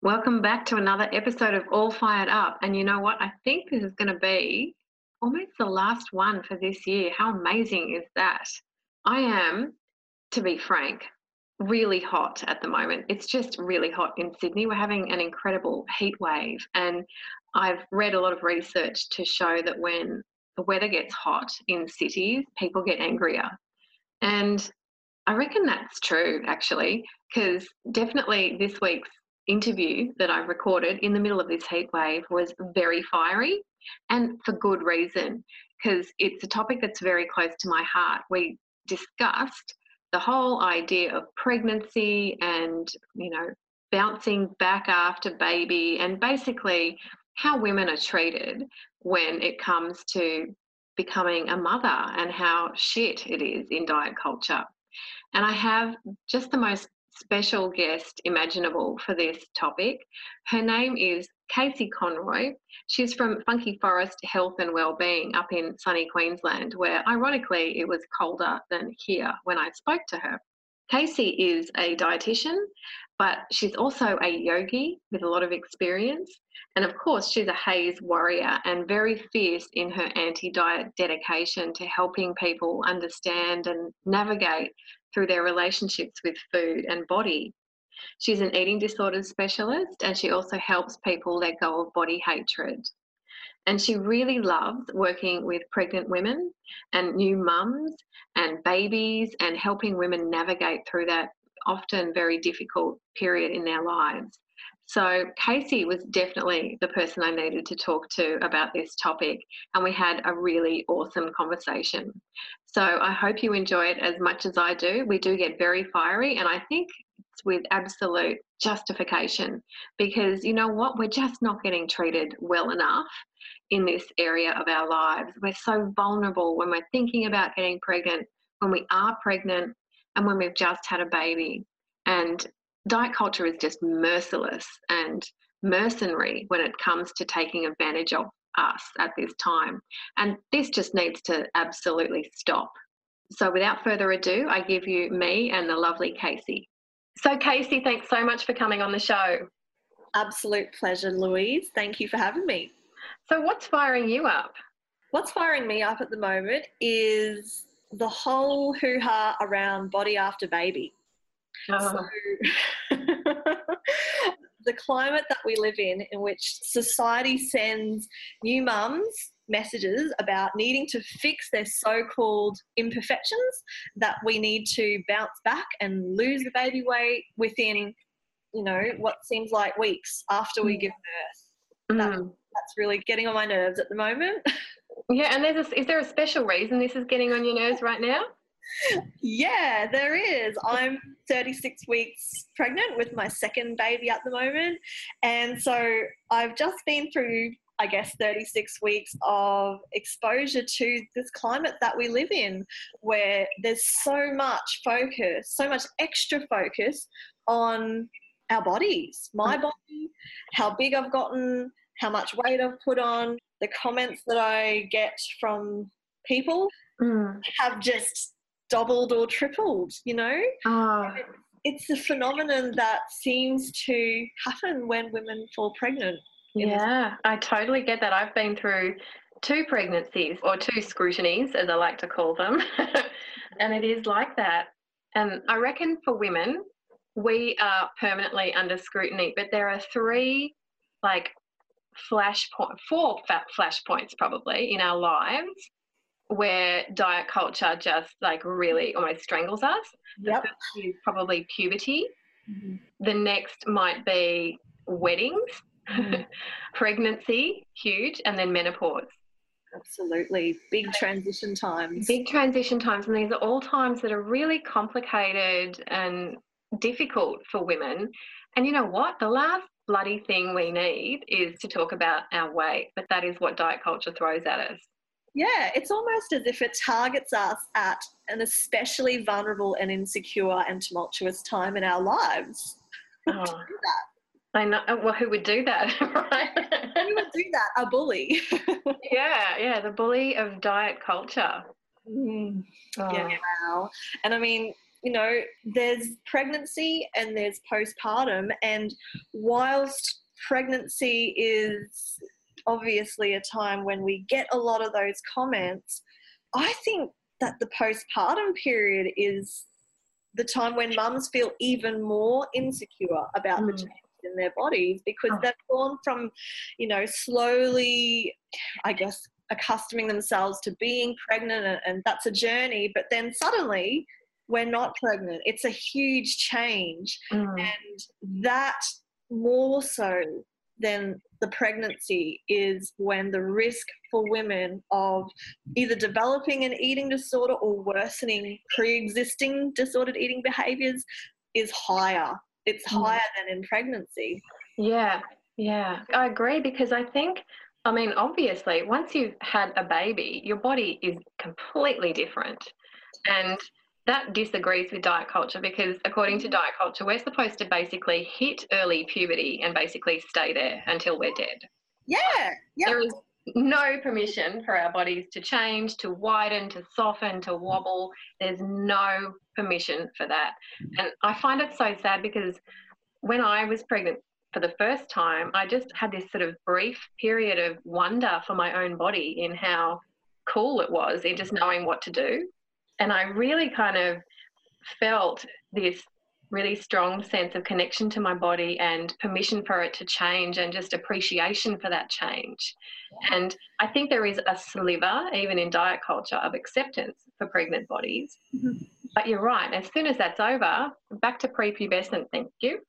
Welcome back to another episode of All Fired Up. And you know what? I think this is going to be almost the last one for this year. How amazing is that? I am, to be frank, really hot at the moment. It's just really hot in Sydney. We're having an incredible heat wave. And I've read a lot of research to show that when the weather gets hot in cities, people get angrier. And I reckon that's true, actually, because definitely this week's interview that I recorded in the middle of this heat wave was very fiery and for good reason because it's a topic that's very close to my heart. We discussed the whole idea of pregnancy and, you know, bouncing back after baby and basically how women are treated when it comes to becoming a mother and how shit it is in diet culture. And I have just the most special guest imaginable for this topic. Her name is Casey Conroy. She's from Funky Forest Health and Wellbeing up in sunny Queensland, where ironically it was colder than here when I spoke to her. Casey is a dietitian, but she's also a yogi with a lot of experience. And of course, she's a HAES warrior and very fierce in her anti diet dedication to helping people understand and navigate through their relationships with food and body. She's an eating disorders specialist and she also helps people let go of body hatred. And she really loves working with pregnant women and new mums and babies and helping women navigate through that often very difficult period in their lives. So, Casey was definitely the person I needed to talk to about this topic, and we had a really awesome conversation. So, I hope you enjoy it as much as I do. We do get very fiery, and I think it's with absolute justification because you know what? We're just not getting treated well enough in this area of our lives. We're so vulnerable when we're thinking about getting pregnant, when we are pregnant, and when we've just had a baby. And diet culture is just merciless and mercenary when it comes to taking advantage of us at this time. And this just needs to absolutely stop. So, without further ado, I give you me and the lovely Casey. So, Casey, thanks so much for coming on the show. Absolute pleasure, Louise. Thank you for having me. So, what's firing you up? What's firing me up at the moment is the whole hoo ha around body after baby. So, the climate that we live in, in which society sends new mums messages about needing to fix their so called imperfections, that we need to bounce back and lose the baby weight within, you know, what seems like weeks after we give birth. Mm. That, that's really getting on my nerves at the moment. Yeah, and there's a, is there a special reason this is getting on your nerves right now? Yeah, there is. I'm 36 weeks pregnant with my second baby at the moment. And so I've just been through, I guess, 36 weeks of exposure to this climate that we live in, where there's so much focus, so much extra focus on our bodies, my mm. body, how big I've gotten, how much weight I've put on, the comments that I get from people mm. have just doubled or tripled, you know? Oh. It's a phenomenon that seems to happen when women fall pregnant. Yeah, I totally get that. I've been through two pregnancies or two scrutinies, as I like to call them, and it is like that. And I reckon for women, we are permanently under scrutiny, but there are three like flash point, four flash points probably in our lives where diet culture just like really almost strangles us. Yep. is probably puberty. Mm-hmm. The next might be weddings, mm-hmm. pregnancy, huge, and then menopause. Absolutely. Big transition times. Big transition times. And these are all times that are really complicated and difficult for women. And you know what? The last bloody thing we need is to talk about our weight, but that is what diet culture throws at us. Yeah, it's almost as if it targets us at an especially vulnerable and insecure and tumultuous time in our lives. Oh. I know. Well, who would do that, right? Who would do that? A bully. yeah, yeah, the bully of diet culture. Mm. Oh. Yeah, wow. And I mean, you know, there's pregnancy and there's postpartum, and whilst pregnancy is obviously a time when we get a lot of those comments, I think that the postpartum period is the time when mums feel even more insecure about mm. the change in their bodies because oh. they've gone from, you know, slowly, I guess, accustoming themselves to being pregnant, and, that's a journey, but then suddenly we're not pregnant. It's a huge change. Mm. And that more so than the pregnancy is when the risk for women of either developing an eating disorder or worsening pre existing disordered eating behaviors is higher. It's mm. higher than in pregnancy. Yeah, yeah, I agree because I think. I mean, obviously, once you've had a baby, your body is completely different. And that disagrees with diet culture because according to mm. diet culture we're supposed to basically hit early puberty and basically stay there until we're dead yeah yep. there is no permission for our bodies to change to widen to soften to wobble there's no permission for that and i find it so sad because when i was pregnant for the first time i just had this sort of brief period of wonder for my own body in how cool it was in just knowing what to do and I really kind of felt this really strong sense of connection to my body and permission for it to change and just appreciation for that change. And I think there is a sliver, even in diet culture, of acceptance for pregnant bodies. Mm-hmm. But you're right, as soon as that's over, back to prepubescent, thank you.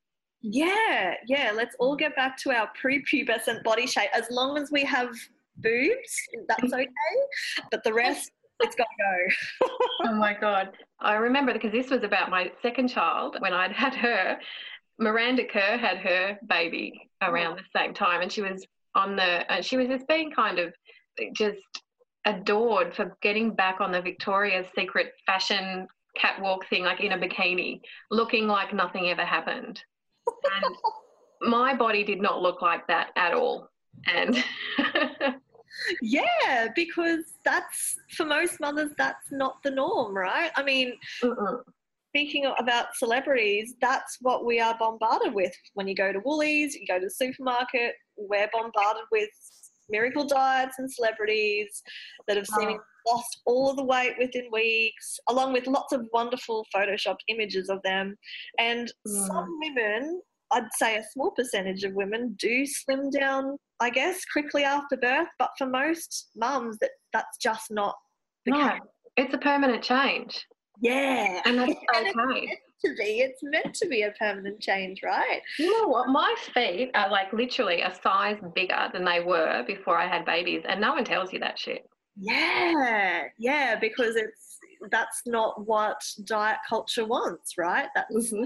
Yeah, yeah, let's all get back to our prepubescent body shape. As long as we have boobs, that's okay. But the rest, it's got to go. oh my God. I remember because this was about my second child when I'd had her. Miranda Kerr had her baby around the same time, and she was on the, and she was just being kind of just adored for getting back on the Victoria's Secret fashion catwalk thing, like in a bikini, looking like nothing ever happened. And my body did not look like that at all. And yeah, because that's for most mothers, that's not the norm, right? I mean, Mm-mm. speaking about celebrities, that's what we are bombarded with when you go to Woolies, you go to the supermarket, we're bombarded with miracle diets and celebrities that have seemingly oh. lost all the weight within weeks, along with lots of wonderful photoshopped images of them. And mm. some women I'd say a small percentage of women do slim down, I guess, quickly after birth. But for most mums, that that's just not the no, case. It's a permanent change. Yeah, and that's okay. to be. It's meant to be a permanent change, right? You know what? My feet are like literally a size bigger than they were before I had babies, and no one tells you that shit. Yeah, yeah, because it's that's not what diet culture wants, right? That's mm-hmm.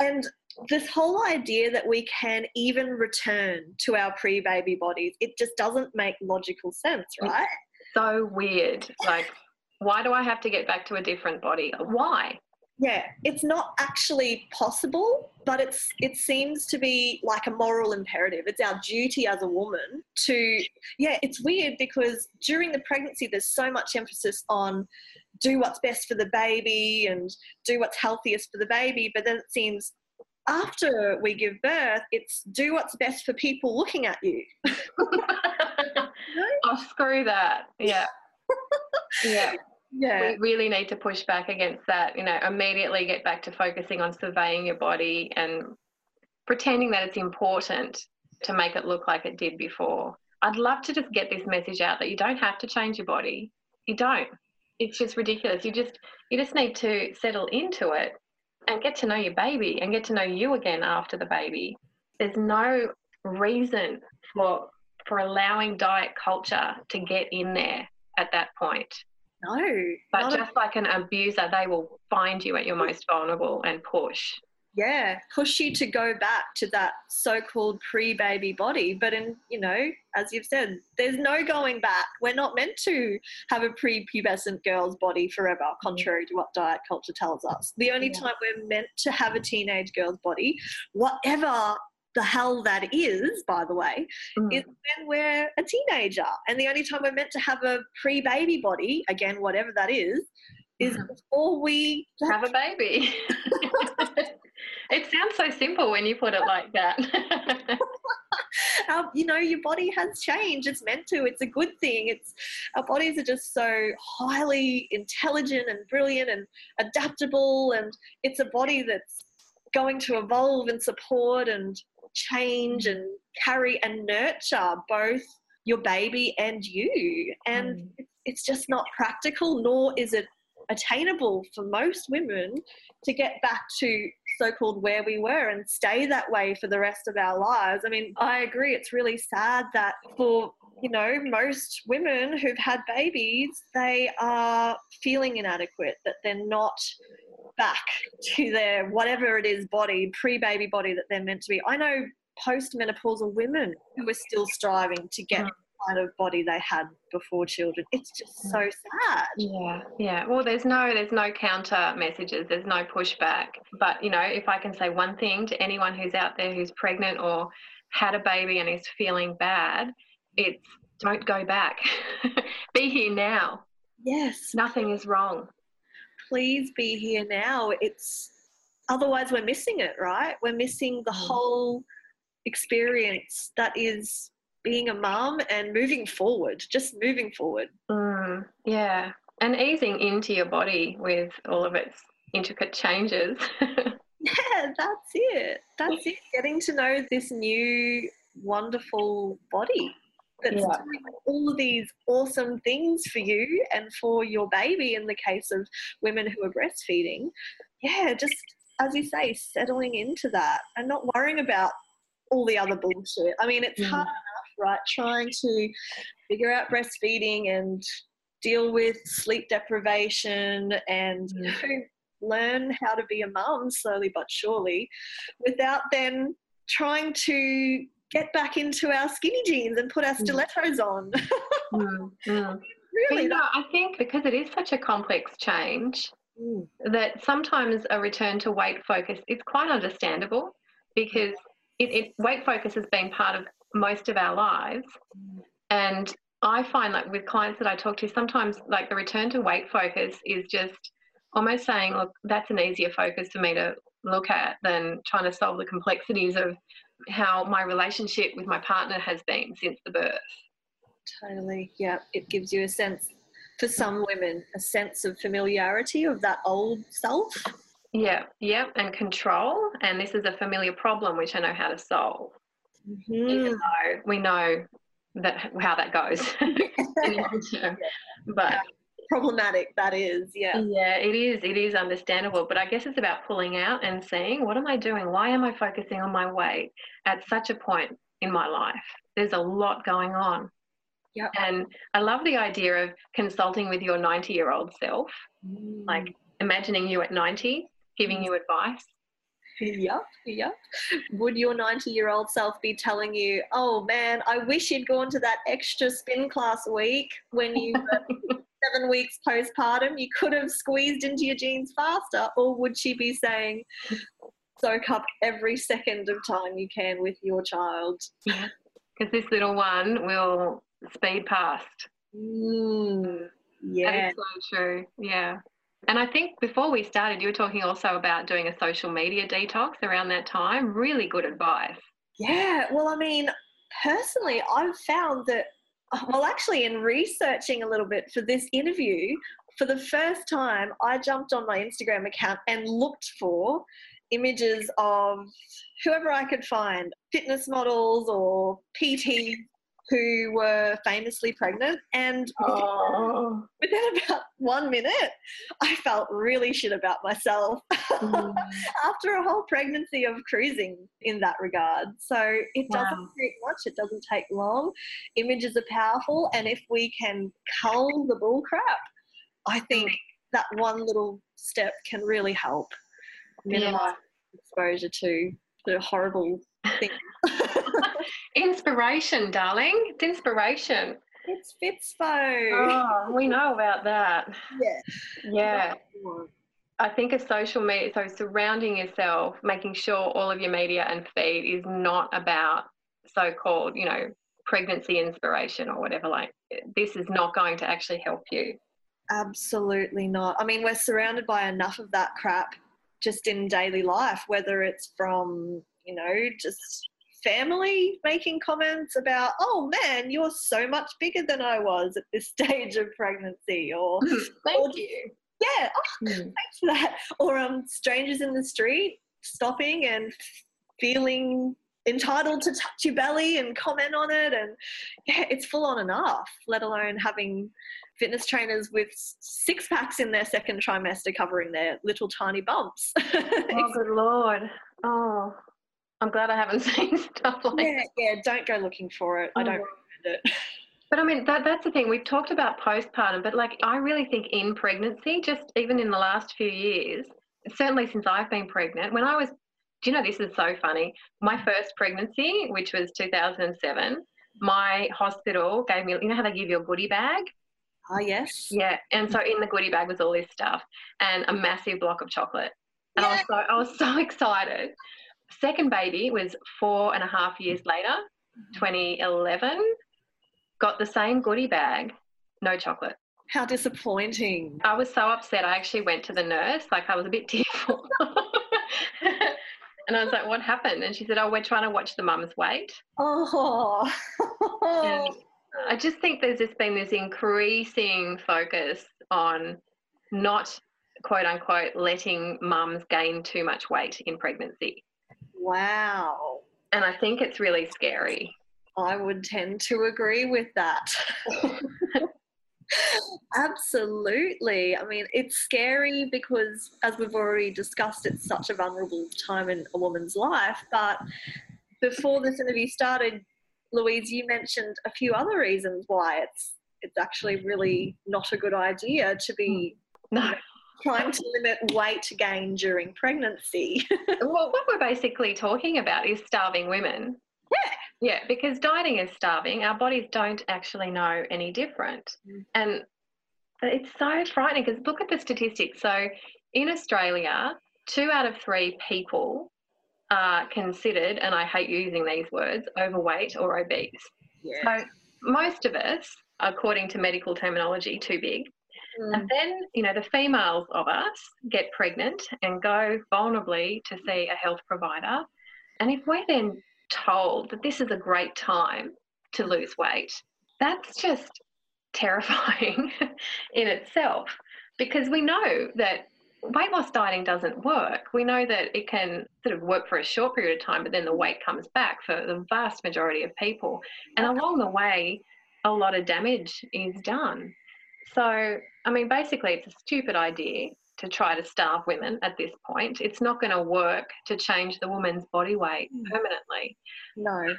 and this whole idea that we can even return to our pre baby bodies, it just doesn't make logical sense, right? It's so weird. Like, why do I have to get back to a different body? Why? Yeah, it's not actually possible, but it's it seems to be like a moral imperative. It's our duty as a woman to yeah, it's weird because during the pregnancy there's so much emphasis on do what's best for the baby and do what's healthiest for the baby, but then it seems after we give birth, it's do what's best for people looking at you. oh, screw that. Yeah. yeah. Yeah. We really need to push back against that. You know, immediately get back to focusing on surveying your body and pretending that it's important to make it look like it did before. I'd love to just get this message out that you don't have to change your body. You don't. It's just ridiculous. You just you just need to settle into it and get to know your baby and get to know you again after the baby. There's no reason for for allowing diet culture to get in there at that point. No. But just a- like an abuser, they will find you at your most vulnerable and push. Yeah, push you to go back to that so-called pre-baby body. But in, you know, as you've said, there's no going back. We're not meant to have a pre-pubescent girl's body forever, contrary to what diet culture tells us. The only Yeah. time we're meant to have a teenage girl's body, whatever the hell that is, by the way, Mm. is when we're a teenager. And the only time we're meant to have a pre-baby body, again, whatever that is, is Mhm. before we Have a baby. it sounds so simple when you put it like that. our, you know, your body has changed. It's meant to. It's a good thing. It's our bodies are just so highly intelligent and brilliant and adaptable, and it's a body that's going to evolve and support and change and carry and nurture both your baby and you. And Mm. it's- it's just not practical, nor is it attainable for most women to get back to so-called where we were and stay that way for the rest of our lives. I mean, I agree. It's really sad that for you know most women who've had babies, they are feeling inadequate. That they're not back to their whatever it is body, pre-baby body that they're meant to be. I know postmenopausal women who are still striving to get Mm. Kind of body they had before children. It's just so sad. Yeah, yeah. Well, there's no there's no counter messages. There's no pushback. But you know, if I can say one thing to anyone who's out there who's pregnant or had a baby and is feeling bad, it's don't go back. Be here now. Yes, Nothing is wrong. please be here now. It's otherwise we're missing it, right? We're missing the Mm. whole experience that is being a mum and moving forward, just moving forward. Mm, yeah, and easing into your body with all of its intricate changes. Yeah, that's it. That's it. Getting to know this new wonderful body that's Yeah. doing all of these awesome things for you and for your baby in the case of women who are breastfeeding. Yeah, just as you say, settling into that and not worrying about all the other bullshit. I mean, it's Mm. hard enough, right? Trying to figure out breastfeeding and deal with sleep deprivation and Mm. learn how to be a mum slowly but surely without then trying to get back into our skinny jeans and put our Mm. stilettos on. Mm, mm. Really, you know, I think because it is such a complex change, Mm. that sometimes a return to weight focus is quite understandable because it, it weight focus has been part of most of our lives and i find like with clients that i talk to sometimes like the return to weight focus is just almost saying look that's an easier focus for me to look at than trying to solve the complexities of how my relationship with my partner has been since the birth Totally. Yeah. It gives you a sense, for some women, a sense of familiarity of that old self. yeah yeah and control and this is a familiar problem which i know how to solve Mhm. even though we know that how that goes in the future. But Problematic, that is. Yeah. yeah, it is. It is understandable. But I guess it's about pulling out and seeing what am I doing? Why am I focusing on my weight at such a point in my life? There's a lot going on. Yep. And I love the idea of consulting with your 90 year old self, like imagining you at 90, giving you advice. Yep, yep. Would your 90 year old self be telling you, oh man, I wish you'd gone to that extra spin class week when you were seven weeks postpartum? You could have squeezed into your jeans faster. Or would she be saying, soak up every second of time you can with your child? Because this little one will speed past. Mm, yeah. That is so true. Yeah. And I think before we started, you were talking also about doing a social media detox around that time. Really good advice. Yeah, well, I mean, personally, I've found that, well, actually, in researching a little bit for this interview, for the first time, I jumped on my Instagram account and looked for images of whoever I could find fitness models or PTs who were famously pregnant. And Oh. within about one minute, I felt really shit about myself mm. after a whole pregnancy of cruising in that regard. So it doesn't take much, it doesn't take long. Images are powerful, and if we can cull the bull crap, I think mm. that one little step can really help minimize exposure to the horrible things. inspiration, darling. It's inspiration. It's Fitspo. Oh, we know about that. Yeah. Yeah. I think a social media, so surrounding yourself, making sure all of your media and feed is not about so called, you know, pregnancy inspiration or whatever. Like, this is not going to actually help you. Absolutely not. I mean, we're surrounded by enough of that crap just in daily life, whether it's from, you know, just family making comments about, oh man, you're so much bigger than I was at this stage of pregnancy, or Thank or, you. yeah, oh, Mm. thanks for that. Or um, strangers in the street stopping and feeling entitled to touch your belly and comment on it, and yeah, it's full on enough. Let alone having fitness trainers with six packs in their second trimester covering their little tiny bumps. Oh, good lord. Oh, I'm glad I haven't seen stuff like yeah, yeah, don't go looking for it. I don't Mm. recommend it. But I mean, that, that's the thing. We've talked about postpartum, but like, I really think in pregnancy, just even in the last few years, certainly since I've been pregnant, when I was, do you know, this is so funny. My first pregnancy, which was 2007, my hospital gave me, you know how they give you a goodie bag? Ah, yes. Yeah. And so in the goodie bag was all this stuff and a massive block of chocolate. And I was so I was so excited. Second baby was four and a half years later, mm-hmm. 2011. Got the same goodie bag, no chocolate. How disappointing. I was so upset. I actually went to the nurse, like I was a bit tearful. and I was like, "What happened?" And she said, "Oh, we're trying to watch the mum's weight." Oh. And I just think there's just been this increasing focus on not quote unquote letting mums gain too much weight in pregnancy. Wow. And I think it's really scary. I would tend to agree with that. Absolutely. I mean, it's scary because, as we've already discussed, it's such a vulnerable time in a woman's life. But before this interview started, Louise, you mentioned a few other reasons why it's it's actually really not a good idea to be hmm. No. Trying to limit weight gain during pregnancy. Well, what we're basically talking about is starving women. Yeah. Yeah, because dieting is starving. Our bodies don't actually know any different. Mm. And it's so frightening because look at the statistics. So in Australia, two out of three people are considered, and I hate using these words, overweight or obese. yeah. So most of us, according to medical terminology, too big. Mm. And then, you know, the females of us get pregnant and go vulnerably to see a health provider. And if we're then told that this is a great time to lose weight, that's just terrifying in itself because we know that weight loss dieting doesn't work. We know that it can sort of work for a short period of time, but then the weight comes back for the vast majority of people. And along the way, a lot of damage is done. So, I mean, basically, it's a stupid idea to try to starve women at this point. It's not going to work to change the woman's body weight Mm. permanently. No,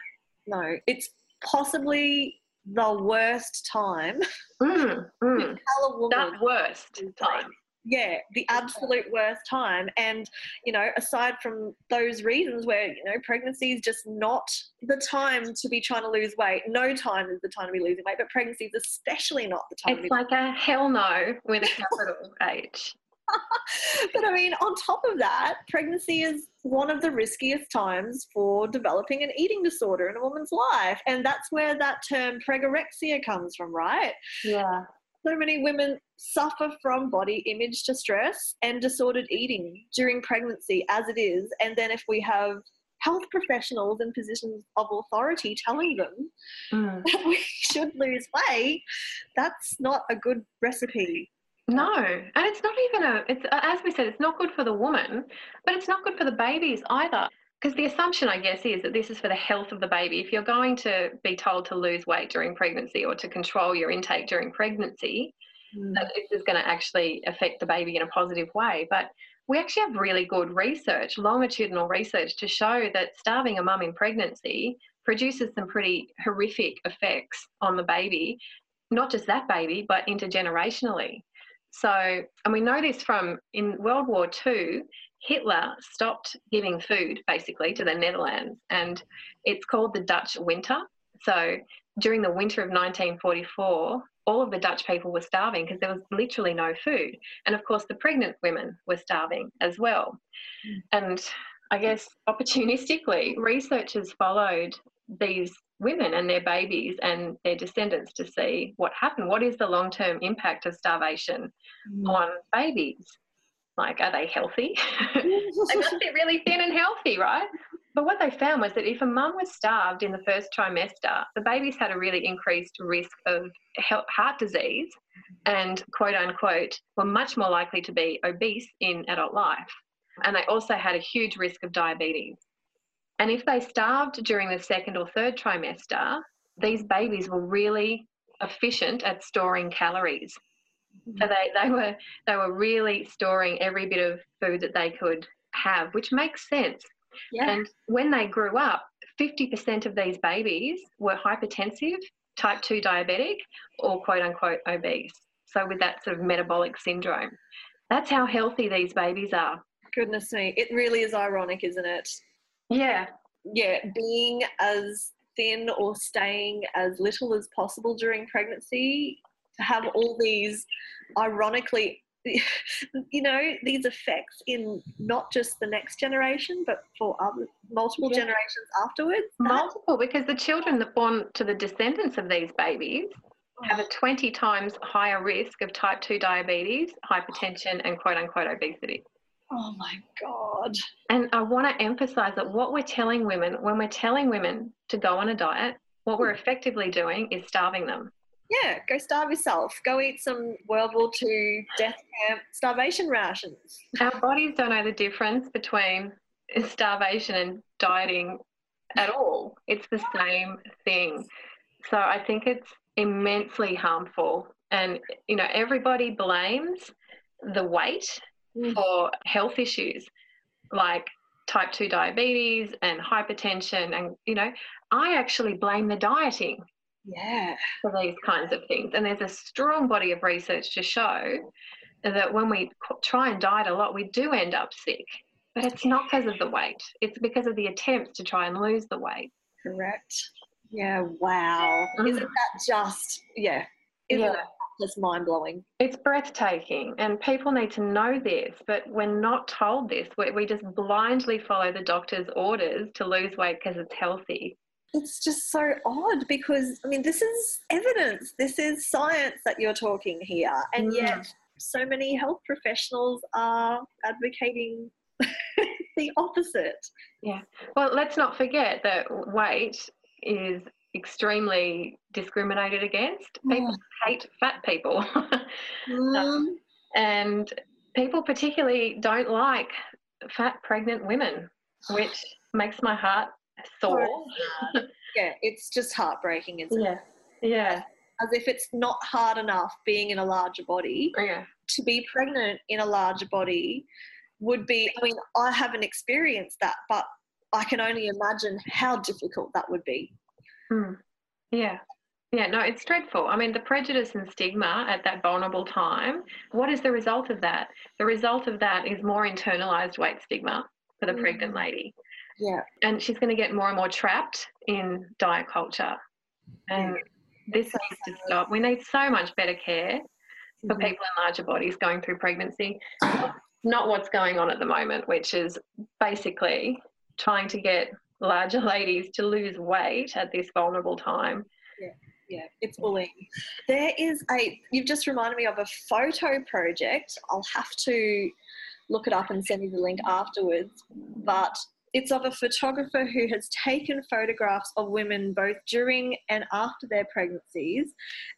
no. It's possibly the worst time Mm, mm. to tell a woman. That worst time. Yeah, the absolute worst time. And, you know, aside from those reasons where, you know, pregnancy is just not the time to be trying to lose weight, no time is the time to be losing weight, but pregnancy is especially not the time to It's like a hell no with a capital H. but I mean, on top of that, pregnancy is one of the riskiest times for developing an eating disorder in a woman's life. And that's where that term pregorexia comes from, right? Yeah. So many women suffer from body image distress and disordered eating during pregnancy as it is. And then if we have health professionals in positions of authority telling them Mm. that we should lose weight, that's not a good recipe. No, and it's not even a. It's as we said, it's not good for the woman, but it's not good for the babies either. Because the assumption, I guess, is that this is for the health of the baby. If you're going to be told to lose weight during pregnancy or to control your intake during pregnancy, that mm. this is going to actually affect the baby in a positive way. But we actually have really good research, longitudinal research, to show that starving a mum in pregnancy produces some pretty horrific effects on the baby, not just that baby, but intergenerationally. So, and we know this from in World War II, Hitler stopped giving food basically to the Netherlands, and it's called the Dutch Winter. So during the winter of 1944, all of the Dutch people were starving because there was literally no food. And of course, the pregnant women were starving as well. Mm. And I guess opportunistically, researchers followed these women and their babies and their descendants to see what happened. What is the long term impact of starvation mm. on babies? Like, are they healthy? they must be really thin and healthy, right? But what they found was that if a mum was starved in the first trimester, the babies had a really increased risk of heart disease and, quote unquote, were much more likely to be obese in adult life. And they also had a huge risk of diabetes. And if they starved during the second or third trimester, these babies were really efficient at storing calories. So they, they were they were really storing every bit of food that they could have, which makes sense. Yeah. And when they grew up, 50% of these babies were hypertensive, type 2 diabetic, or quote unquote obese. So with that sort of metabolic syndrome. That's how healthy these babies are. Goodness me. It really is ironic, isn't it? Yeah. Yeah, being as thin or staying as little as possible during pregnancy to have all these ironically you know these effects in not just the next generation but for other multiple yeah. generations afterwards multiple because the children that born to the descendants of these babies have a 20 times higher risk of type 2 diabetes hypertension and quote unquote obesity Oh my God. And I want to emphasize that what we're telling women, when we're telling women to go on a diet, what we're effectively doing is starving them. Yeah, go starve yourself. Go eat some World War II death camp starvation rations. Our bodies don't know the difference between starvation and dieting at all. It's the same thing. So I think it's immensely harmful. And, you know, everybody blames the weight mm. for health issues like type 2 diabetes and hypertension. And, you know, I actually blame the dieting yeah. for these kinds of things. And there's a strong body of research to show that when we try and diet a lot, we do end up sick. But it's not because of the weight, it's because of the attempts to try and lose the weight. Correct. Yeah, wow. Mm. Isn't that just, yeah, isn't yeah. that just mind blowing? It's breathtaking, and people need to know this, but we're not told this. We, we just blindly follow the doctor's orders to lose weight because it's healthy it's just so odd because I mean this is evidence, this is science that you're talking here, and mm. yet so many health professionals are advocating the opposite. Yeah. Well, let's not forget that weight is extremely discriminated against. People hate fat people. mm. and people particularly don't like fat pregnant women, which makes my heart sore. yeah, it's just heartbreaking, isn't yeah. it? Yeah. As if it's not hard enough being in a larger body. Yeah. To be pregnant in a larger body would be, I mean, I haven't experienced that, but I can only imagine how difficult that would be. Hmm. Yeah. Yeah, no, it's dreadful. I mean, the prejudice and stigma at that vulnerable time, what is the result of that? The result of that is more internalized weight stigma for the mm. pregnant lady. Yeah. And she's going to get more and more trapped in diet culture. And yeah. this needs to stop. We need so much better care for mm-hmm. people in larger bodies going through pregnancy. Not what's going on at the moment, which is basically trying to get larger ladies to lose weight at this vulnerable time. Yeah, yeah, it's bullying. There is a, you've just reminded me of a photo project. I'll have to look it up and send you the link afterwards. But it's of a photographer who has taken photographs of women both during and after their pregnancies.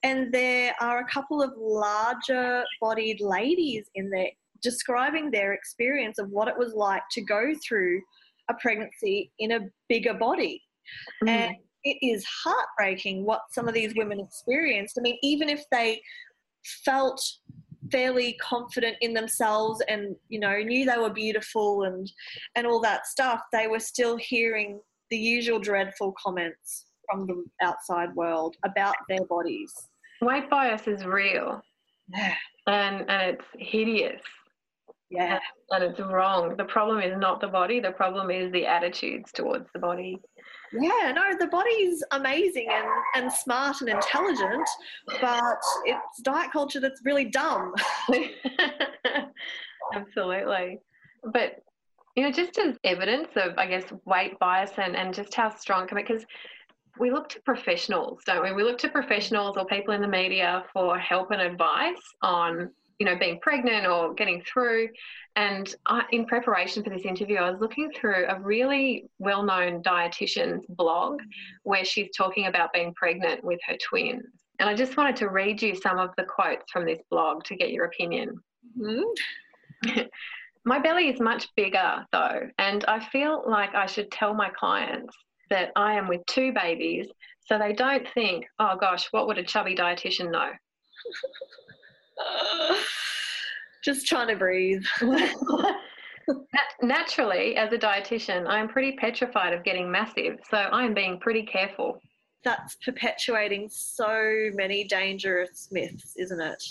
And there are a couple of larger bodied ladies in there describing their experience of what it was like to go through a pregnancy in a bigger body. Mm. And it is heartbreaking what some of these women experienced. I mean, even if they felt fairly confident in themselves and you know knew they were beautiful and and all that stuff they were still hearing the usual dreadful comments from the outside world about their bodies weight bias is real yeah and and it's hideous Yeah. And it's wrong. The problem is not the body, the problem is the attitudes towards the body. Yeah, no, the body's amazing and, and smart and intelligent, but it's diet culture that's really dumb. Absolutely. But, you know, just as evidence of, I guess, weight bias and, and just how strong because we look to professionals, don't we? We look to professionals or people in the media for help and advice on you know, being pregnant or getting through. And I, in preparation for this interview, I was looking through a really well known dietitian's blog where she's talking about being pregnant with her twins. And I just wanted to read you some of the quotes from this blog to get your opinion. Mm-hmm. my belly is much bigger though, and I feel like I should tell my clients that I am with two babies so they don't think, oh gosh, what would a chubby dietitian know? Just trying to breathe. Naturally, as a dietitian, I'm pretty petrified of getting massive, so I'm being pretty careful. That's perpetuating so many dangerous myths, isn't it?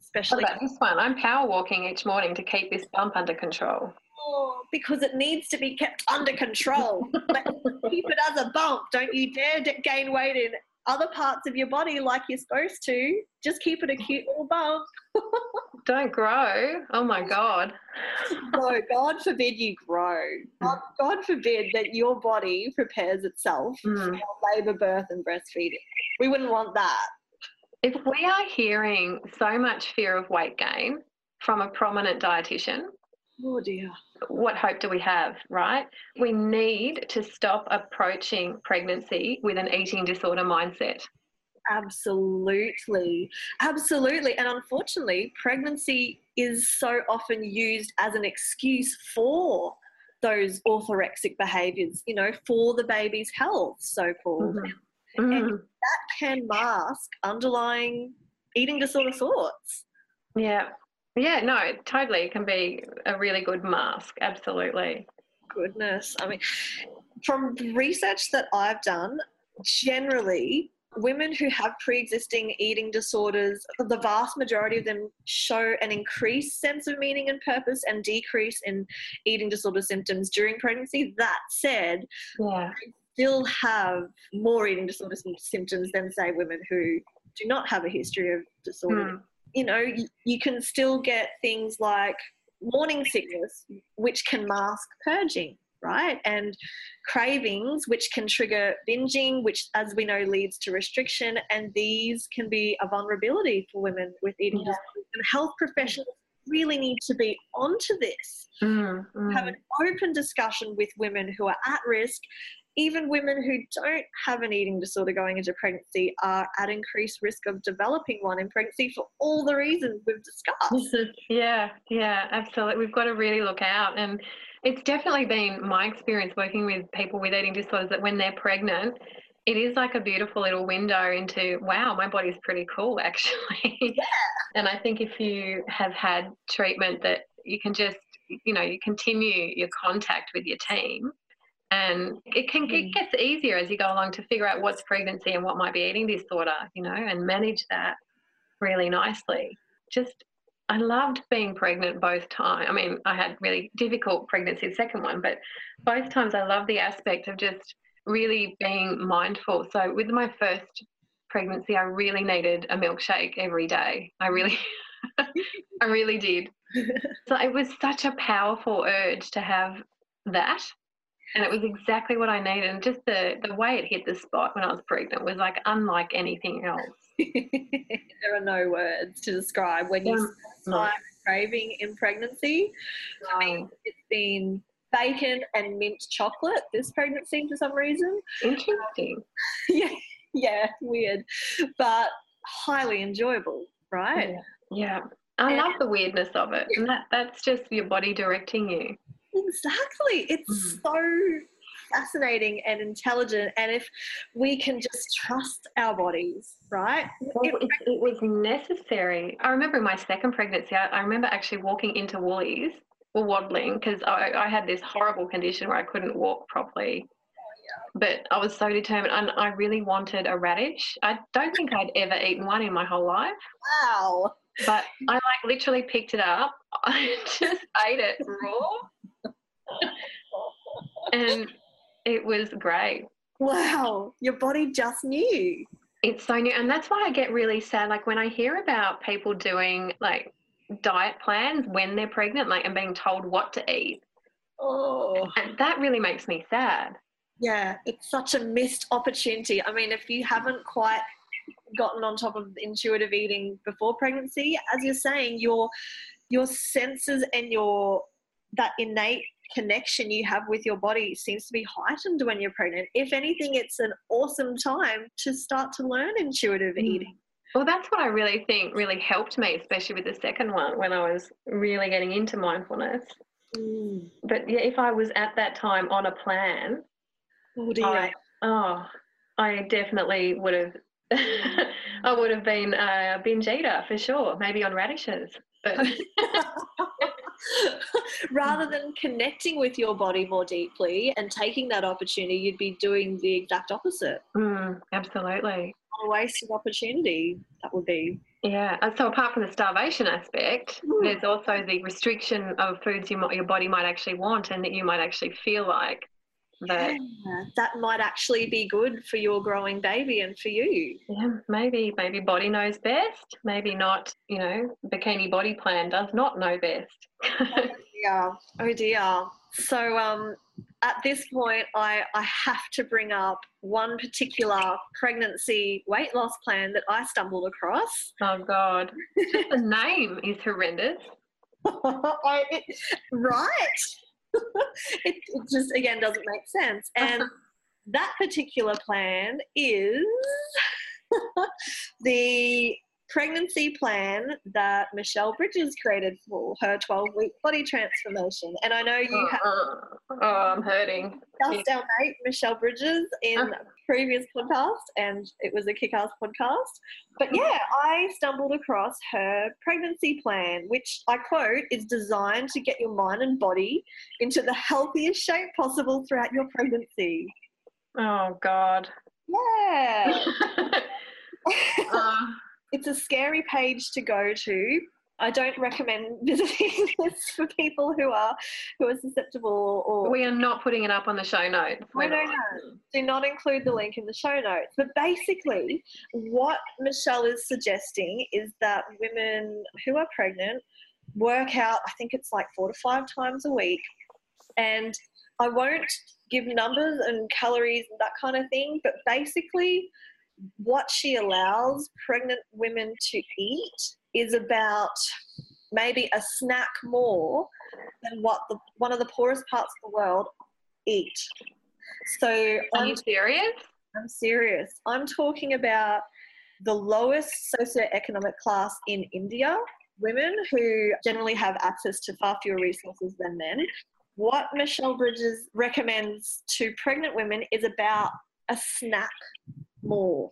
Especially what about this one. I'm power walking each morning to keep this bump under control. Oh, because it needs to be kept under control. keep it as a bump. Don't you dare gain weight in other parts of your body like you're supposed to. Just keep it a cute little bump. Don't grow. Oh my God. no, God forbid you grow. God, God forbid that your body prepares itself mm. for labour, birth, and breastfeeding. We wouldn't want that. If we are hearing so much fear of weight gain from a prominent dietitian, Oh dear. What hope do we have, right? We need to stop approaching pregnancy with an eating disorder mindset. Absolutely. Absolutely. And unfortunately, pregnancy is so often used as an excuse for those orthorexic behaviors, you know, for the baby's health, so called. Mm-hmm. Mm-hmm. And that can mask underlying eating disorder thoughts. Yeah, yeah, no, totally. It can be a really good mask. Absolutely. Goodness. I mean, from research that I've done, generally, women who have pre existing eating disorders, the vast majority of them show an increased sense of meaning and purpose and decrease in eating disorder symptoms during pregnancy. That said, yeah. still have more eating disorder symptoms than, say, women who do not have a history of disorder. Mm you know, you, you can still get things like morning sickness, which can mask purging right? And cravings, which can trigger binging, which, as we know, leads to restriction. And these can be a vulnerability for women with eating yeah. disorders. And health professionals really need to be onto this. Mm, mm. Have an open discussion with women who are at risk even women who don't have an eating disorder going into pregnancy are at increased risk of developing one in pregnancy for all the reasons we've discussed. yeah, yeah, absolutely. We've got to really look out. And it's definitely been my experience working with people with eating disorders that when they're pregnant, it is like a beautiful little window into wow, my body's pretty cool actually. Yeah. and I think if you have had treatment that you can just, you know, you continue your contact with your team and it can it mm. gets easier as you go along to figure out what's pregnancy and what might be eating disorder you know and manage that really nicely. Just i loved being pregnant both times i mean i had really difficult pregnancy the second one but both times i love the aspect of just really being mindful. So with my first pregnancy i really needed a milkshake every day. I really i really did. So it was such a powerful urge to have that and it was exactly what I needed. And just the, the way it hit the spot when I was pregnant was like unlike anything else. there are no words to describe when you start craving in pregnancy. I mean, it's been bacon and mint chocolate this pregnancy for some reason. Interesting. yeah, yeah, weird, but highly enjoyable, right? Yeah. yeah. I and, love the weirdness of it. And that, that's just your body directing you. Exactly. It's mm. so fascinating and intelligent. And if we can just trust our bodies, right? Well, it, it, was necessary. I remember my second pregnancy, I, I remember actually walking into Woolies or waddling because I, I, had this horrible condition where I couldn't walk properly. But I was so determined, and I really wanted a radish. I don't think I'd ever eaten one in my whole life. Wow! But I like literally picked it up. I just ate it raw. And it was great. Wow, your body just knew. It's so new. And that's why I get really sad. Like when I hear about people doing like diet plans when they're pregnant, like and being told what to eat. Oh. And that really makes me sad. Yeah, it's such a missed opportunity. I mean, if you haven't quite gotten on top of intuitive eating before pregnancy, as you're saying, your your senses and your that innate connection you have with your body seems to be heightened when you're pregnant. If anything, it's an awesome time to start to learn intuitive mm. eating. Well, that's what I really think really helped me, especially with the second one when I was really getting into mindfulness. Mm. But yeah, if I was at that time on a plan, oh, dear. I, oh, I definitely would have. I would have been a binge eater for sure, maybe on radishes. But rather than connecting with your body more deeply and taking that opportunity, you'd be doing the exact opposite. Mm, absolutely. What a wasted opportunity that would be. Yeah. And so apart from the starvation aspect, mm. there's also the restriction of foods you might, your body might actually want and that you might actually feel like that yeah, that might actually be good for your growing baby and for you. Yeah, maybe maybe body knows best. Maybe not. You know, bikini body plan does not know best. oh dear. Oh dear. So um, at this point, I, I have to bring up one particular pregnancy weight loss plan that I stumbled across. Oh God, the name is horrendous. I, right? it, it just again doesn't make sense. Uh-huh. And that particular plan is the pregnancy plan that Michelle Bridges created for her 12 week body transformation. And I know you have. Uh, oh, I'm hurting. Discussed our mate, Michelle Bridges, in a previous podcast, and it was a kick ass podcast. But yeah, I stumbled across her pregnancy plan, which I quote is designed to get your mind and body into the healthiest shape possible throughout your pregnancy. Oh, God. Yeah. uh it's a scary page to go to. I don't recommend visiting this for people who are who are susceptible or we are not putting it up on the show notes. No, no, no. Do not include the link in the show notes. But basically what Michelle is suggesting is that women who are pregnant work out, I think it's like four to five times a week. And I won't give numbers and calories and that kind of thing, but basically what she allows pregnant women to eat is about maybe a snack more than what the, one of the poorest parts of the world eat. So, are I'm, you serious? I'm serious. I'm talking about the lowest socioeconomic class in India, women who generally have access to far fewer resources than men. What Michelle Bridges recommends to pregnant women is about a snack more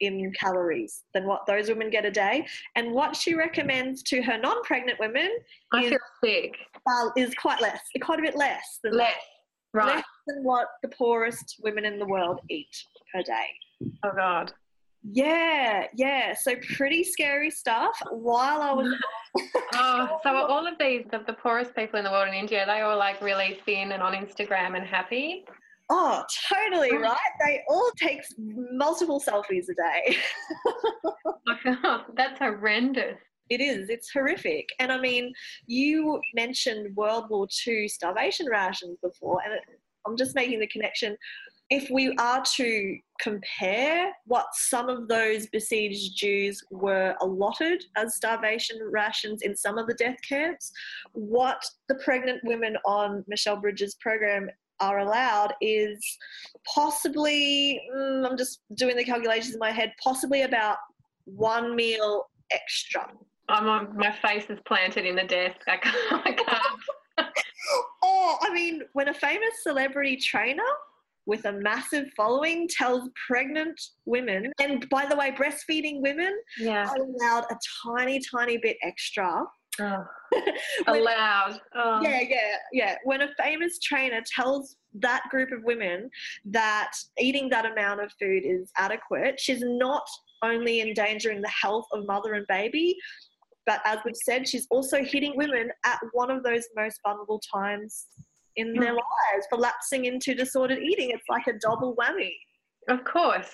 in calories than what those women get a day. And what she recommends to her non-pregnant women I is, feel sick. Uh, is quite less, quite a bit less than less, right. less than what the poorest women in the world eat per day. Oh God. Yeah, yeah. So pretty scary stuff. While I was oh, so all of these the, the poorest people in the world in India, they all like really thin and on Instagram and happy. Oh, totally right. They all take multiple selfies a day. oh, that's horrendous. It is. It's horrific. And I mean, you mentioned World War II starvation rations before, and I'm just making the connection. If we are to compare what some of those besieged Jews were allotted as starvation rations in some of the death camps, what the pregnant women on Michelle Bridges' program are allowed is possibly, mm, I'm just doing the calculations in my head, possibly about one meal extra. I'm on, my face is planted in the desk. I can't. I can't. oh, I mean, when a famous celebrity trainer with a massive following tells pregnant women, and by the way, breastfeeding women yeah. are allowed a tiny, tiny bit extra Oh, when, allowed. Oh. Yeah, yeah, yeah. When a famous trainer tells that group of women that eating that amount of food is adequate, she's not only endangering the health of mother and baby, But as we've said, she's also hitting women at one of those most vulnerable times in mm. their lives for lapsing into disordered eating. It's like a double whammy. Of course.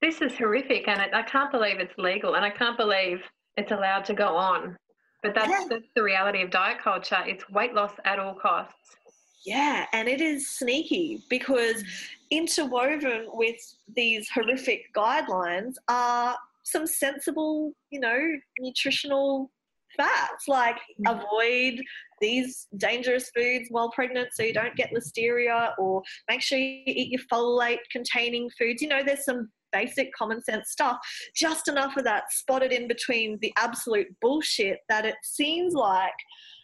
This is horrific, and I can't believe it's legal, and I can't believe it's allowed to go on. But that's, Yeah. that's the reality of diet culture. It's weight loss at all costs. Yeah, and it is sneaky because interwoven with these horrific guidelines are some sensible, you know, nutritional facts like Mm. avoid these dangerous foods while pregnant so you don't get listeria or make sure you eat your folate containing foods. You know, there's some basic common sense stuff, just enough of that spotted in between the absolute bullshit that it seems like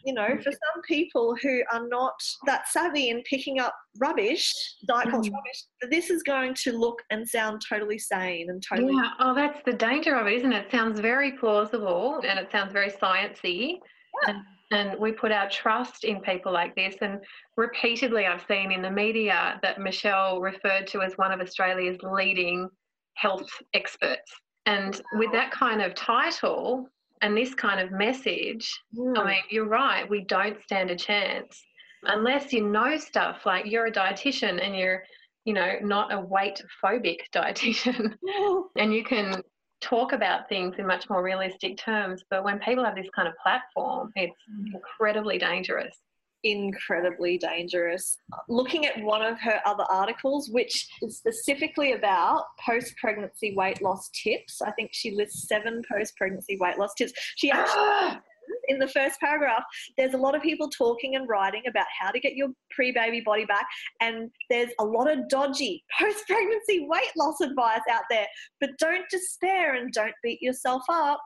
you know, for some people who are not that savvy in picking up rubbish, diet culture Mm. rubbish, this is going to look and sound totally sane and totally. Yeah. Oh, that's the danger of it, isn't it? It sounds very plausible and it sounds very sciencey. And, and we put our trust in people like this. And repeatedly, I've seen in the media that Michelle referred to as one of Australia's leading health experts. And with that kind of title and this kind of message, Mm. I mean, you're right. We don't stand a chance unless you know stuff like you're a dietitian and you're, you know, not a weight phobic dietitian and you can talk about things in much more realistic terms. But when people have this kind of platform, it's incredibly dangerous. Incredibly dangerous. Looking at one of her other articles, which is specifically about post pregnancy weight loss tips, I think she lists seven post pregnancy weight loss tips. She actually, in the first paragraph, there's a lot of people talking and writing about how to get your pre baby body back, and there's a lot of dodgy post pregnancy weight loss advice out there. But don't despair and don't beat yourself up.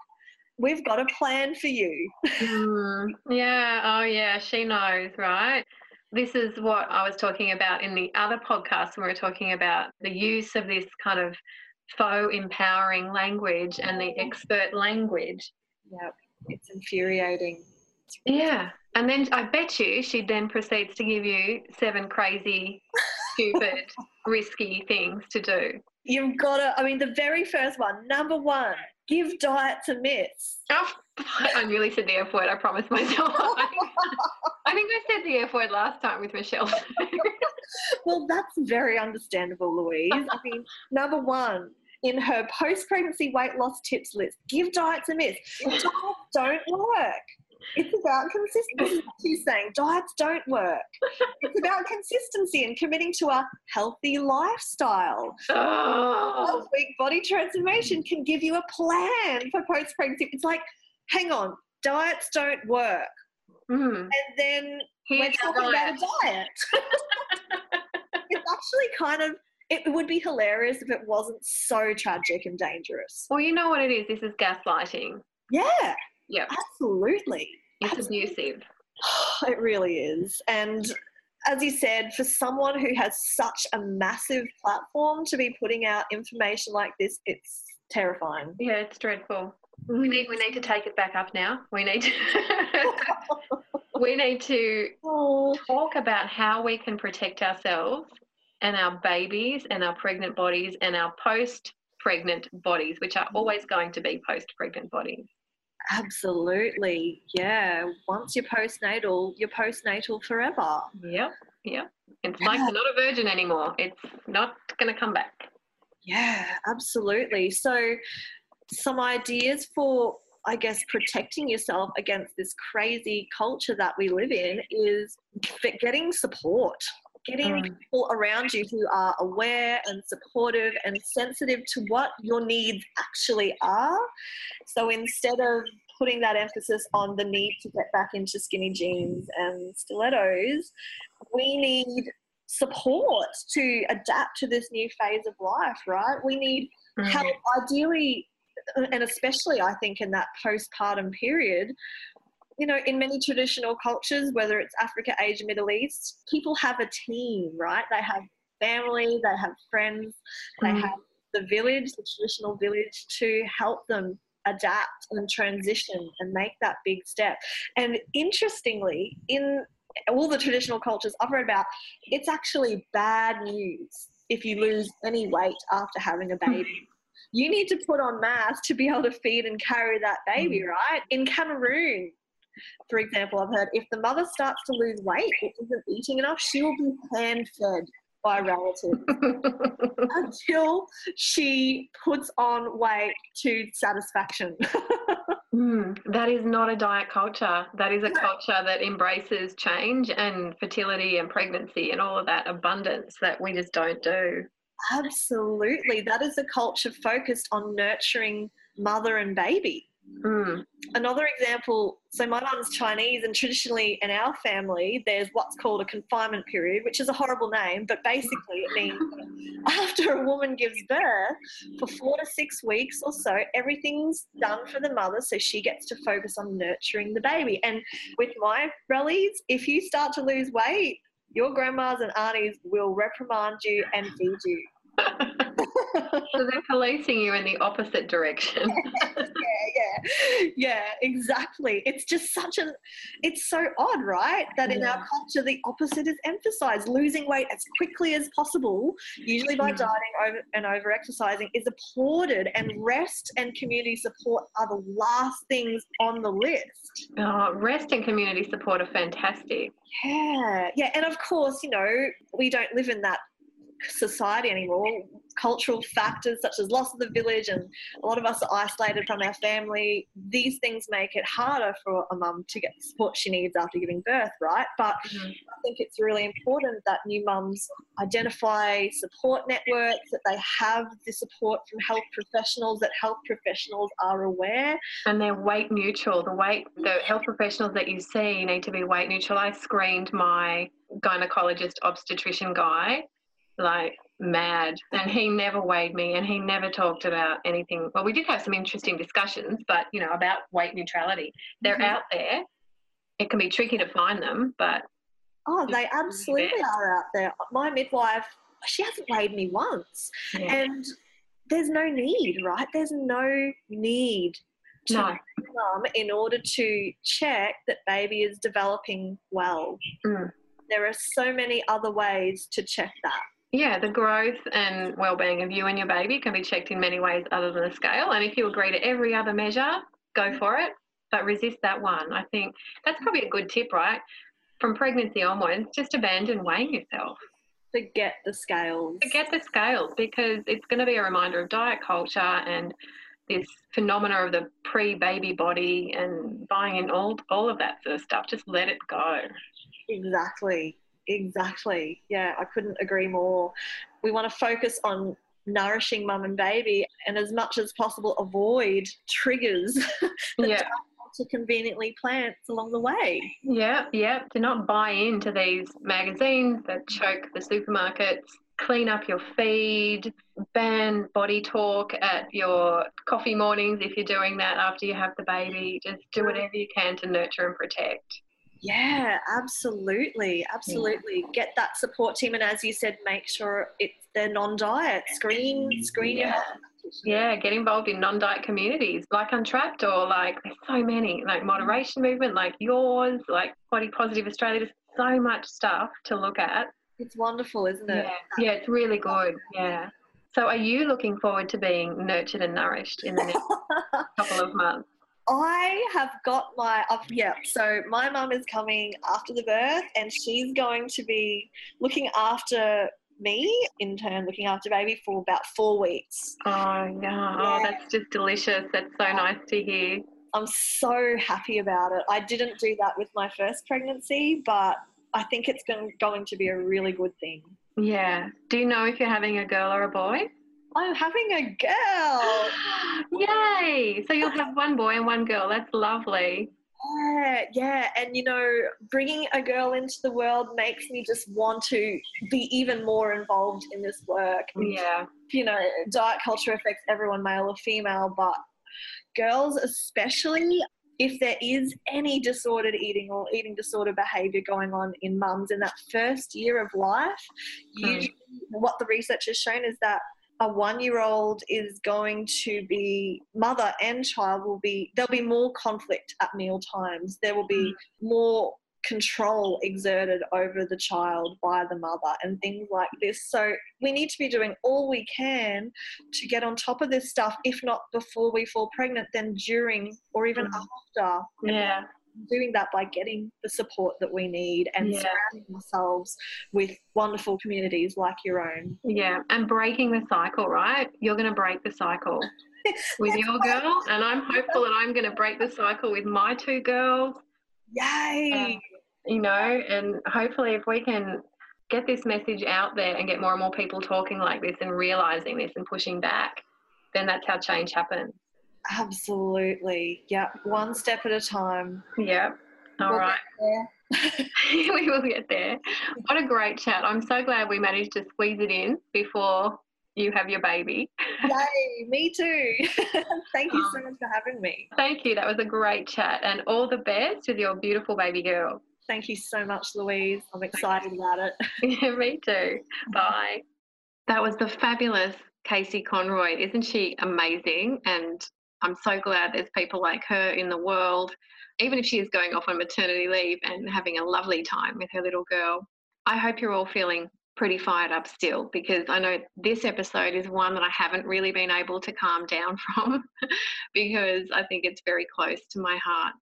We've got a plan for you. Mm, yeah, oh yeah, she knows, right? This is what I was talking about in the other podcast when we were talking about the use of this kind of faux empowering language and the expert language. Yep, it's infuriating. Yeah. And then I bet you she then proceeds to give you seven crazy, stupid, risky things to do. You've got to, I mean, the very first one, number one, give diets a miss. Oh, I nearly said the F word, I promised myself. I think I said the F word last time with Michelle. Well, that's very understandable, Louise. I mean, number one, in her post pregnancy weight loss tips list, give diets a miss. Diets don't work. It's about consistency. She's saying diets don't work. It's about consistency and committing to a healthy lifestyle. oh. 12 week body transformation can give you a plan for post pregnancy. It's like, hang on, diets don't work. Mm. And then Here's we're talking about a diet. it's actually kind of, it would be hilarious if it wasn't so tragic and dangerous. Well, you know what it is? This is gaslighting. Yeah, Yep. absolutely. It's abusive. It really is. And as you said, for someone who has such a massive platform to be putting out information like this, it's terrifying. Yeah, it's dreadful. We need we need to take it back up now. We need to we need to Oh, talk about how we can protect ourselves and our babies and our pregnant bodies and our post pregnant bodies, which are always going to be post pregnant bodies. Absolutely. Yeah. Once you're postnatal, you're postnatal forever. Yep, yep. It's like you're not a virgin anymore. It's not going to come back. Yeah, absolutely. So, some ideas for, I guess, protecting yourself against this crazy culture that we live in is getting support, getting Mm. people around you who are aware and supportive and sensitive to what your needs actually are. So, instead of putting that emphasis on the need to get back into skinny jeans and stilettos, we need support to adapt to this new phase of life, right? We need help, ideally, and especially I think in that postpartum period. You know, in many traditional cultures, whether it's Africa, Asia, Middle East, people have a team, right? They have family, they have friends, they Mm. have the village, the traditional village, to help them adapt and transition and make that big step. And interestingly, in all the traditional cultures I've read about, it's actually bad news if you lose any weight after having a baby. you need to put on mass to be able to feed and carry that baby, Mm. right? In Cameroon, for example, I've heard if the mother starts to lose weight or isn't eating enough, she will be hand fed by relatives until she puts on weight to satisfaction. Mm, that is not a diet culture. That is a culture that embraces change and fertility and pregnancy and all of that abundance that we just don't do. Absolutely. That is a culture focused on nurturing mother and baby. Mm, Another example so, my mum's Chinese, and traditionally in our family, there's what's called a confinement period, which is a horrible name, but basically it means after a woman gives birth, for four to six weeks or so, everything's done for the mother, so she gets to focus on nurturing the baby. And with my rallies, if you start to lose weight, your grandmas and aunties will reprimand you and feed you. so they're policing you in the opposite direction. yeah, yeah, yeah, exactly. It's just such a, it's so odd, right? That in our culture, the opposite is emphasized. Losing weight as quickly as possible, usually by Mm. dieting over and over exercising, is applauded, and rest and community support are the last things on the list. Oh, rest and community support are fantastic. Yeah, yeah, and of course, you know, we don't live in that society anymore. Cultural factors such as loss of the village, and a lot of us are isolated from our family. These things make it harder for a mum to get the support she needs after giving birth, right? But Mhm. I think it's really important that new mums identify support networks, that they have the support from health professionals, that health professionals are aware. And they're weight neutral. The weight, the health professionals that you see need to be weight neutral. I screened my gynecologist obstetrician guy like mad, and he never weighed me, and he never talked about anything. Well, we did have some interesting discussions, but you know about weight neutrality. They're Mhm. out there. It can be tricky to find them, but Oh, they absolutely are out there. My midwife, she hasn't weighed me once. yeah. And there's no need, right? There's no need to no. mum in order to check that baby is developing well. Mm. There are so many other ways to check that. Yeah, the growth and well-being of you and your baby can be checked in many ways other than a scale. And if you agree to every other measure, go for it, but resist that one. I think that's probably a good tip, right? From pregnancy onwards, just abandon weighing yourself. Forget the scales. Forget the scales because it's going to be a reminder of diet culture and this phenomena of the pre-baby body and buying in all all of that sort of stuff. Just let it go. Exactly. Exactly. Yeah, I couldn't agree more. We want to focus on nourishing mum and baby and as much as possible avoid triggers that Yeah. to conveniently plants along the way. Yeah, yeah. Do not buy into these magazines that choke the supermarkets. Clean up your feed. Ban body talk at your coffee mornings if you're doing that after you have the baby. Just do whatever you can to nurture and protect. Yeah, absolutely, absolutely. Get that support team, and as you said, make sure it's they're non-diet. Screen, screen your Yeah. health. Yeah, get involved in non-diet communities like Untrapped or like there's so many like moderation movement like yours, like Body Positive Australia. There's so much stuff to look at. It's wonderful, isn't it? Yeah, yeah, it's really good. Yeah. So, are you looking forward to being nurtured and nourished in the next couple of months? I have got my up. Yeah, so my mum is coming after the birth, and she's going to be looking after me in turn, looking after baby for about four weeks. Oh, yeah. Oh, that's just delicious. That's so oh. nice to hear. I'm so happy about it. I didn't do that with my first pregnancy, but I think it's going to be a really good thing. Yeah. Do you know if you're having a girl or a boy? I'm having a girl. Yay! So you'll have one boy and one girl. That's lovely. Yeah, yeah. And you know, bringing a girl into the world makes me just want to be even more involved in this work. Yeah. You know, diet culture affects everyone, male or female, but girls especially. If there is any disordered eating or eating disorder behavior going on in mums in that first year of life, Mm. usually what the research has shown is that a one year old is going to be mother and child will be there'll be more conflict at meal times there will be more control exerted over the child by the mother and things like this. So we need to be doing all we can to get on top of this stuff, if not before we fall pregnant, then during or even mm. after. Yeah. Doing that by getting the support that we need and yeah. surrounding ourselves with wonderful communities like your own. Yeah, and breaking the cycle, right? You're going to break the cycle with your girl, and I'm hopeful that I'm going to break the cycle with my two girls. Yay! Um, you know, and hopefully if we can get this message out there and get more and more people talking like this and realizing this and pushing back, then that's how change happens. Absolutely. Yeah. One step at a time. Yeah. All we'll right. we will get there. What a great chat. I'm so glad we managed to squeeze it in before you have your baby. Yay, me too. Thank you so um, much for having me. Thank you. That was a great chat and all the best with your beautiful baby girl. Thank you so much, Louise. I'm excited about it. yeah, me too. Bye. That was the fabulous Casey Conroy. Isn't she amazing? And I'm so glad there's people like her in the world, even if she is going off on maternity leave and having a lovely time with her little girl. I hope you're all feeling pretty fired up still because I know this episode is one that I haven't really been able to calm down from because I think it's very close to my heart.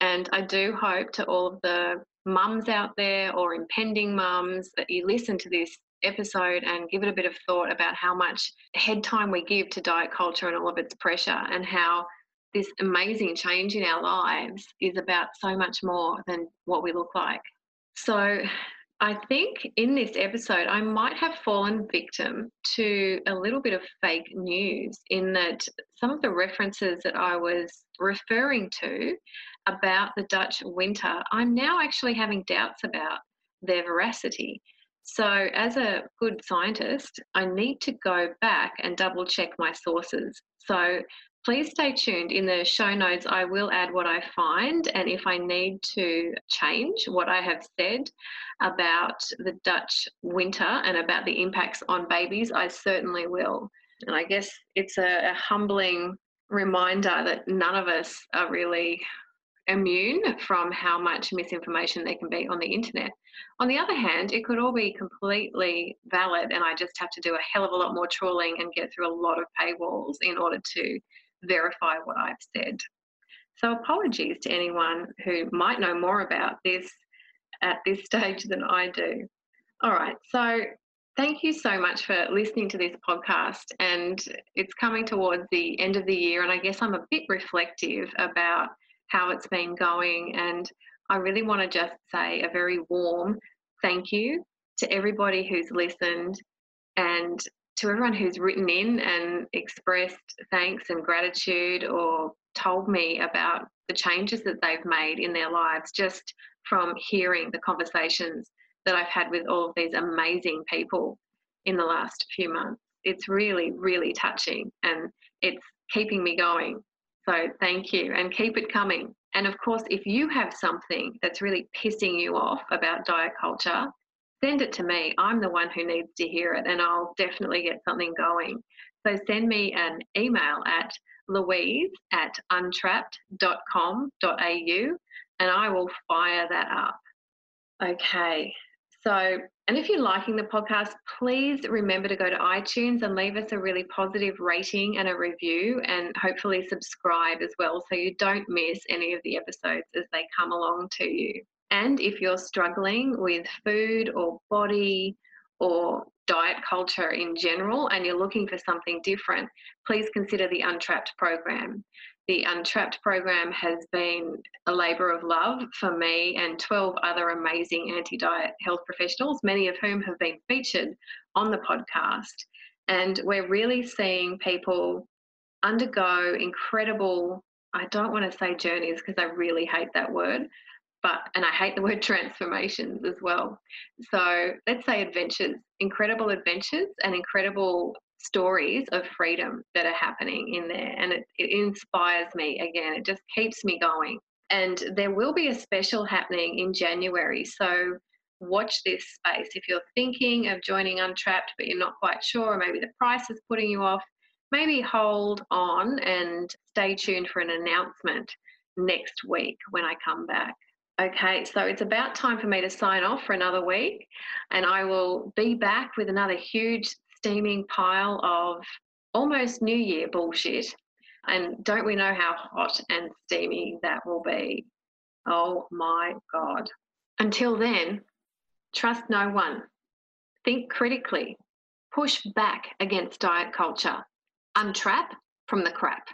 And I do hope to all of the mums out there or impending mums that you listen to this episode and give it a bit of thought about how much head time we give to diet culture and all of its pressure and how this amazing change in our lives is about so much more than what we look like. So, I think in this episode, I might have fallen victim to a little bit of fake news in that some of the references that I was referring to about the Dutch winter, I'm now actually having doubts about their veracity. So, as a good scientist, I need to go back and double check my sources. So, please stay tuned. In the show notes, I will add what I find, and if I need to change what I have said about the Dutch winter and about the impacts on babies, I certainly will. And I guess it's a, a humbling reminder that none of us are really immune from how much misinformation there can be on the internet. On the other hand, it could all be completely valid, and I just have to do a hell of a lot more trawling and get through a lot of paywalls in order to verify what I've said. So, apologies to anyone who might know more about this at this stage than I do. All right, so thank you so much for listening to this podcast. And it's coming towards the end of the year, and I guess I'm a bit reflective about how it's been going. And I really want to just say a very warm thank you to everybody who's listened and to everyone who's written in and expressed thanks and gratitude or told me about the changes that they've made in their lives just from hearing the conversations that I've had with all of these amazing people in the last few months. It's really, really touching and it's keeping me going. So thank you and keep it coming. And of course, if you have something that's really pissing you off about diet culture, send it to me. I'm the one who needs to hear it and I'll definitely get something going. So send me an email at louise at untrapped.com.au and I will fire that up. Okay, so, and if you're liking the podcast, please remember to go to iTunes and leave us a really positive rating and a review, and hopefully subscribe as well so you don't miss any of the episodes as they come along to you. And if you're struggling with food or body or diet culture in general and you're looking for something different, please consider the Untrapped program. The Untrapped program has been a labour of love for me and 12 other amazing anti diet health professionals, many of whom have been featured on the podcast. And we're really seeing people undergo incredible, I don't want to say journeys because I really hate that word, but, and I hate the word transformations as well. So let's say adventures, incredible adventures and incredible stories of freedom that are happening in there. And it, it inspires me again, it just keeps me going. And there will be a special happening in January. So watch this space. If you're thinking of joining Untrapped, but you're not quite sure, maybe the price is putting you off, maybe hold on and stay tuned for an announcement next week when I come back. Okay, so it's about time for me to sign off for another week, and I will be back with another huge steaming pile of almost New Year bullshit. And don't we know how hot and steamy that will be? Oh my God. Until then, trust no one. Think critically. Push back against diet culture. Untrap from the crap.